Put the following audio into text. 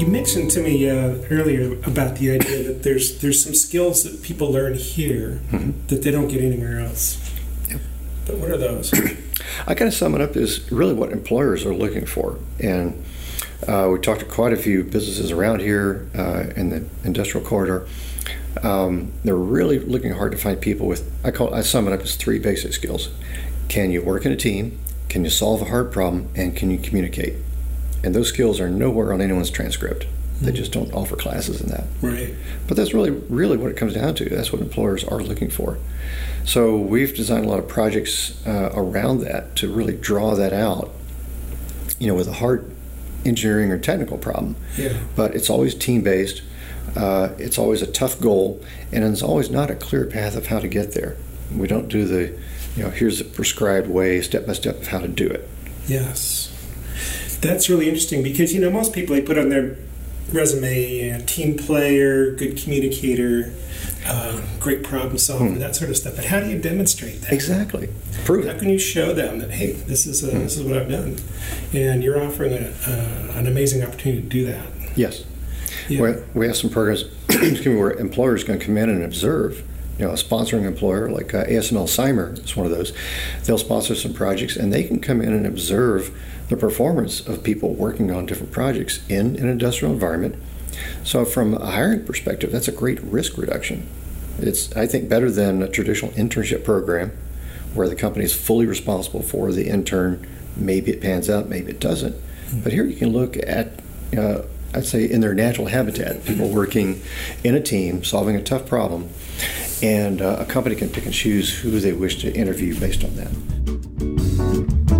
you mentioned to me uh, earlier about the idea that there's there's some skills that people learn here Mhm. that they don't get anywhere else. But what are those? I kind of sum it up as really what employers are looking for. And uh, we talked to quite a few businesses around here uh, in the industrial corridor. Um, they're really looking hard to find people with, I call I sum it up as three basic skills. Can you work in a team? Can you solve a hard problem? And can you communicate? And those skills are nowhere on anyone's transcript. They just don't offer classes in that. right. But that's really, really what it comes down to. That's what employers are looking for. So we've designed a lot of projects uh, around that to really draw that out. You know, with a hard engineering or technical problem, Yeah. but it's always team based. Uh, it's always a tough goal, and it's always not a clear path of how to get there. We don't do the, you know, here's a prescribed way, step by step of how to do it. Yes. That's really interesting because you know most people they put on their resume uh, team player, good communicator, uh, great problem solver, Hmm. that sort of stuff. But how do you demonstrate that? Exactly. Prove How it. can you show them that hey, this is uh this is what I've done, and you're offering a, uh, an amazing opportunity to do that? Yes. Yeah. We, we have some programs excuse me, where employers can come in and observe. You know, a sponsoring employer like uh, ASML Cymer is one of those. They'll sponsor some projects and they can come in and observe the performance of people working on different projects in an industrial environment. So, from a hiring perspective, that's a great risk reduction. It's, I think, better than a traditional internship program where the company is fully responsible for the intern. Maybe it pans out, maybe it doesn't. But here you can look at, uh, I'd say, in their natural habitat, people working in a team, solving a tough problem, and uh, a company can pick and choose who they wish to interview based on that.